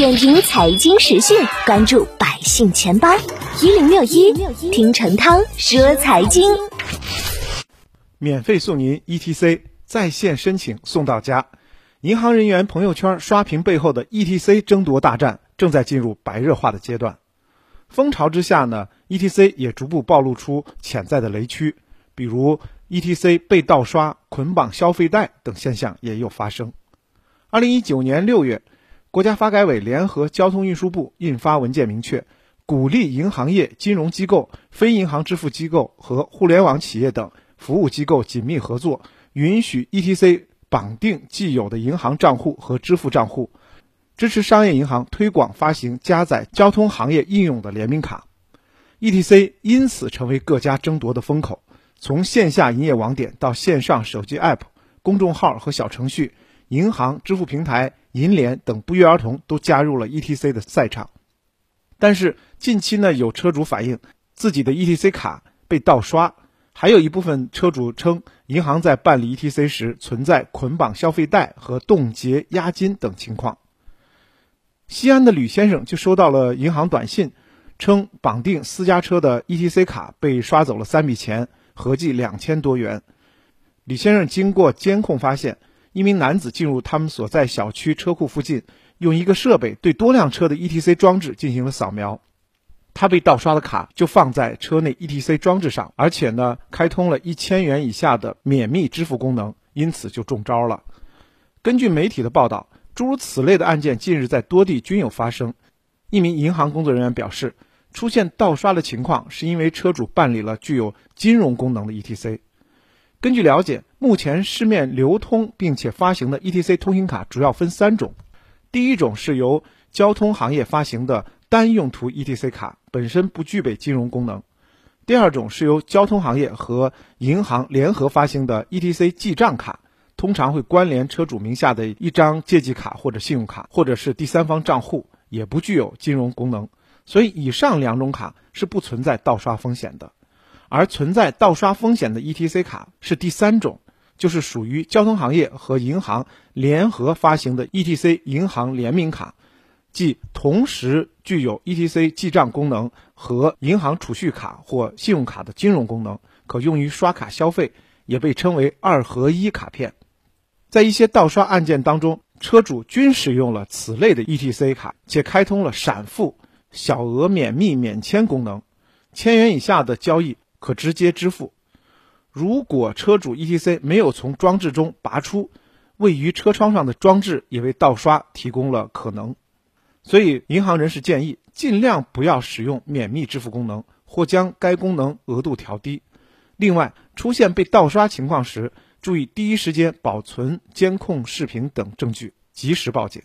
点评财经时讯，关注百姓钱包一零六一，听陈涛说财经。免费送您 ETC，在线申请送到家。银行人员朋友圈刷屏背后的 ETC 争夺大战正在进入白热化的阶段。风潮之下呢，ETC 也逐步暴露出潜在的雷区，比如 ETC 被盗刷、捆绑消费贷等现象也有发生。二零一九年六月。国家发改委联合交通运输部印发文件，明确鼓励银行业、金融机构、非银行支付机构和互联网企业等服务机构紧密合作，允许 ETC 绑定既有的银行账户和支付账户，支持商业银行推广发行加载交通行业应用的联名卡。ETC 因此成为各家争夺的风口，从线下营业网点到线上手机 App、公众号和小程序。银行、支付平台、银联等不约而同都加入了 ETC 的赛场，但是近期呢，有车主反映自己的 ETC 卡被盗刷，还有一部分车主称银行在办理 ETC 时存在捆绑消费贷和冻结押金等情况。西安的吕先生就收到了银行短信，称绑定私家车的 ETC 卡被刷走了三笔钱，合计两千多元。李先生经过监控发现。一名男子进入他们所在小区车库附近，用一个设备对多辆车的 ETC 装置进行了扫描，他被盗刷的卡就放在车内 ETC 装置上，而且呢开通了一千元以下的免密支付功能，因此就中招了。根据媒体的报道，诸如此类的案件近日在多地均有发生。一名银行工作人员表示，出现盗刷的情况是因为车主办理了具有金融功能的 ETC。根据了解，目前市面流通并且发行的 ETC 通行卡主要分三种。第一种是由交通行业发行的单用途 ETC 卡，本身不具备金融功能；第二种是由交通行业和银行联合发行的 ETC 记账卡，通常会关联车主名下的一张借记卡或者信用卡，或者是第三方账户，也不具有金融功能。所以，以上两种卡是不存在盗刷风险的。而存在盗刷风险的 ETC 卡是第三种，就是属于交通行业和银行联合发行的 ETC 银行联名卡，即同时具有 ETC 记账功能和银行储蓄卡或信用卡的金融功能，可用于刷卡消费，也被称为二合一卡片。在一些盗刷案件当中，车主均使用了此类的 ETC 卡，且开通了闪付、小额免密免签功能，千元以下的交易。可直接支付。如果车主 ETC 没有从装置中拔出，位于车窗上的装置也为盗刷提供了可能。所以，银行人士建议尽量不要使用免密支付功能，或将该功能额度调低。另外，出现被盗刷情况时，注意第一时间保存监控视频等证据，及时报警。